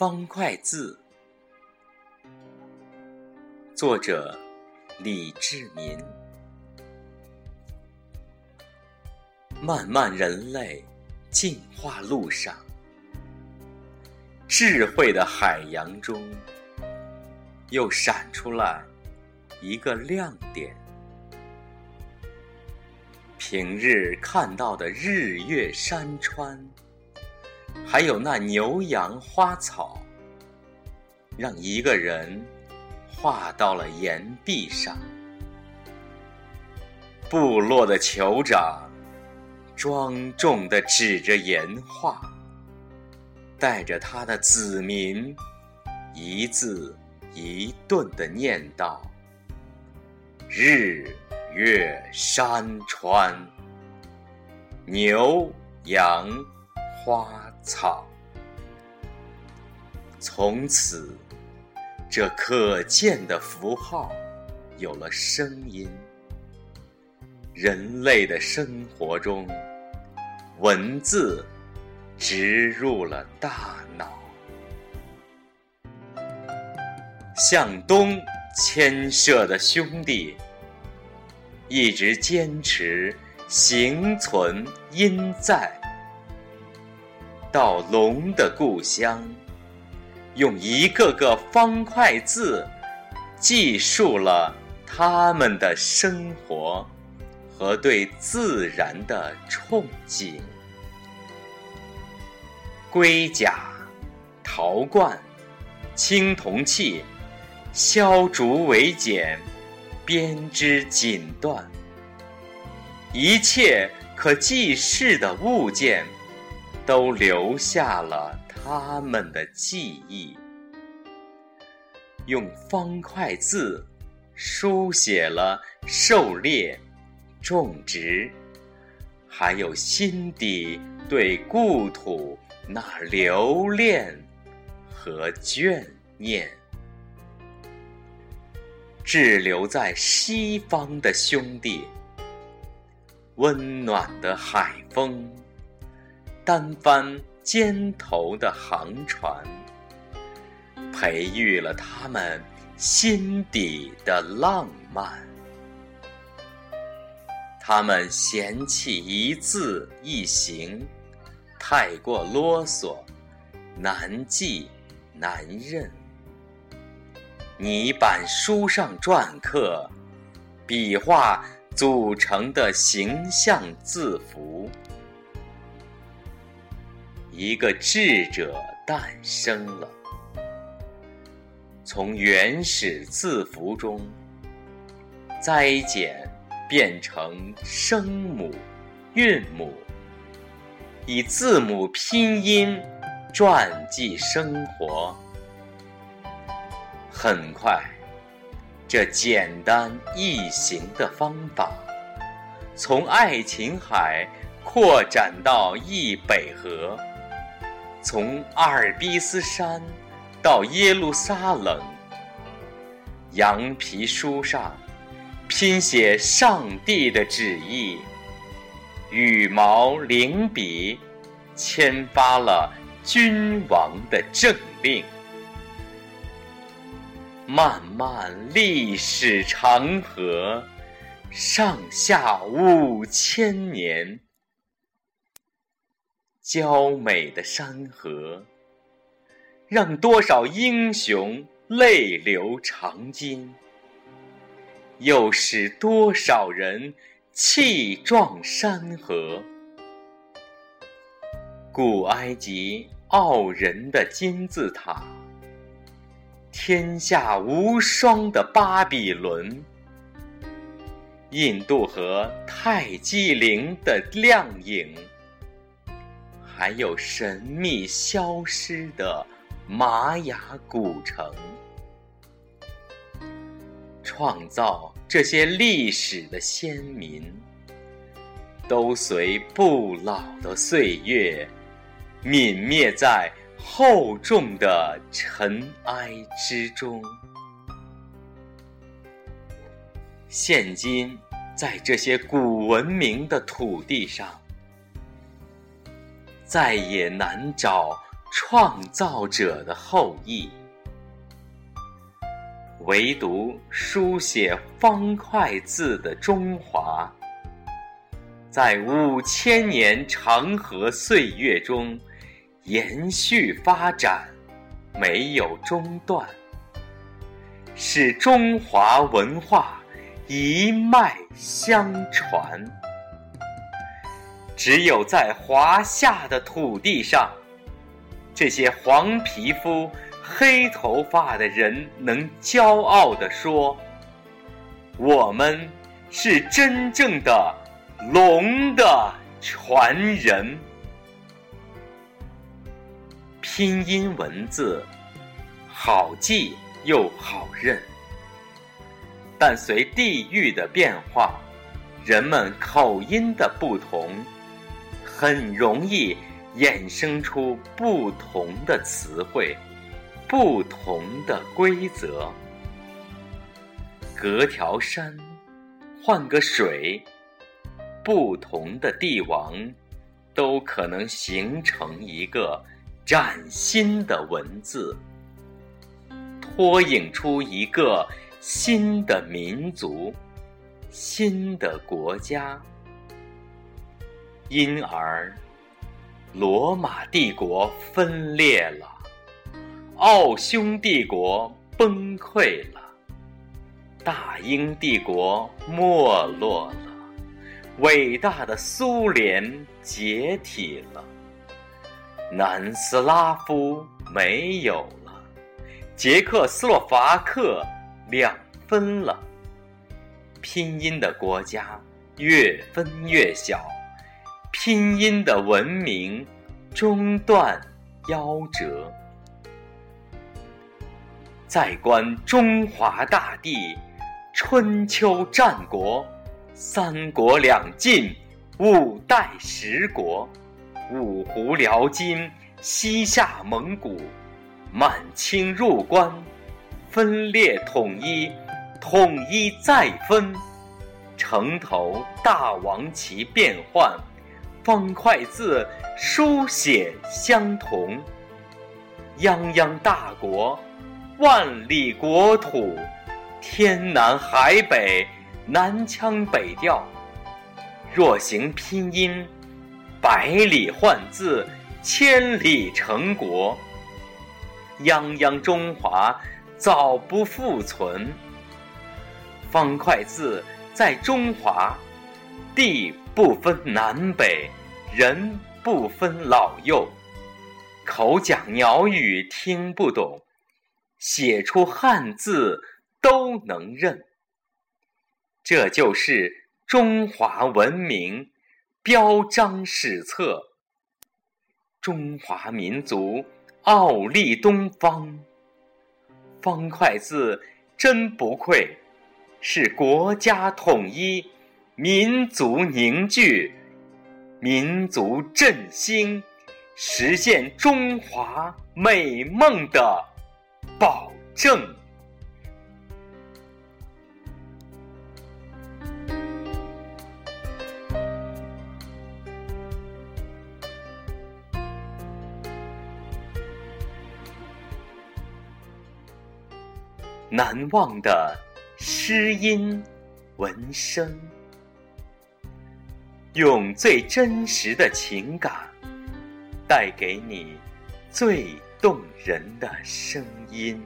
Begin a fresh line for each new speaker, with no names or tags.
方块字，作者李志民。漫漫人类进化路上，智慧的海洋中，又闪出来一个亮点。平日看到的日月山川。还有那牛羊花草，让一个人画到了岩壁上。部落的酋长庄重地指着岩画，带着他的子民一字一顿地念道：“日月山川，牛羊花。”草，从此，这可见的符号有了声音。人类的生活中，文字植入了大脑。向东牵涉的兄弟，一直坚持行存因在。到龙的故乡，用一个个方块字，记述了他们的生活和对自然的憧憬。龟甲、陶罐、青铜器、削竹为简、编织锦缎，一切可记事的物件。都留下了他们的记忆，用方块字书写了狩猎、种植，还有心底对故土那留恋和眷念。滞留在西方的兄弟，温暖的海风。单帆尖头的航船，培育了他们心底的浪漫。他们嫌弃一字一行太过啰嗦，难记难认。泥板书上篆刻，笔画组成的形象字符。一个智者诞生了，从原始字符中摘减变成声母、韵母，以字母拼音传记生活。很快，这简单易行的方法，从爱琴海扩展到易北河。从阿尔卑斯山到耶路撒冷，羊皮书上拼写上帝的旨意，羽毛灵笔签发了君王的政令。漫漫历史长河，上下五千年。娇美的山河，让多少英雄泪流长津，又使多少人气壮山河。古埃及傲人的金字塔，天下无双的巴比伦，印度河泰姬陵的亮影。还有神秘消失的玛雅古城，创造这些历史的先民，都随不老的岁月泯灭在厚重的尘埃之中。现今，在这些古文明的土地上。再也难找创造者的后裔。唯独书写方块字的中华，在五千年长河岁月中延续发展，没有中断，使中华文化一脉相传。只有在华夏的土地上，这些黄皮肤。黑头发的人能骄傲地说：“我们是真正的龙的传人。”拼音文字好记又好认，但随地域的变化，人们口音的不同，很容易衍生出不同的词汇。不同的规则，隔条山，换个水，不同的帝王，都可能形成一个崭新的文字，脱颖出一个新的民族、新的国家。因而，罗马帝国分裂了。奥匈帝国崩溃了，大英帝国没落了，伟大的苏联解体了，南斯拉夫没有了，捷克斯洛伐克两分了，拼音的国家越分越小，拼音的文明中断夭折。再观中华大地，春秋战国、三国两晋、五代十国、五胡辽金、西夏蒙古、满清入关，分裂统一，统一再分，城头大王旗变换，方块字书写相同，泱泱大国。万里国土，天南海北，南腔北调。若行拼音，百里换字，千里成国。泱泱中华，早不复存。方块字在中华，地不分南北，人不分老幼，口讲鸟语听不懂。写出汉字都能认，这就是中华文明标章史册。中华民族傲立东方，方块字真不愧是国家统一、民族凝聚、民族振兴、实现中华美梦的。保证。难忘的诗音纹声，用最真实的情感，带给你最。动人的声音。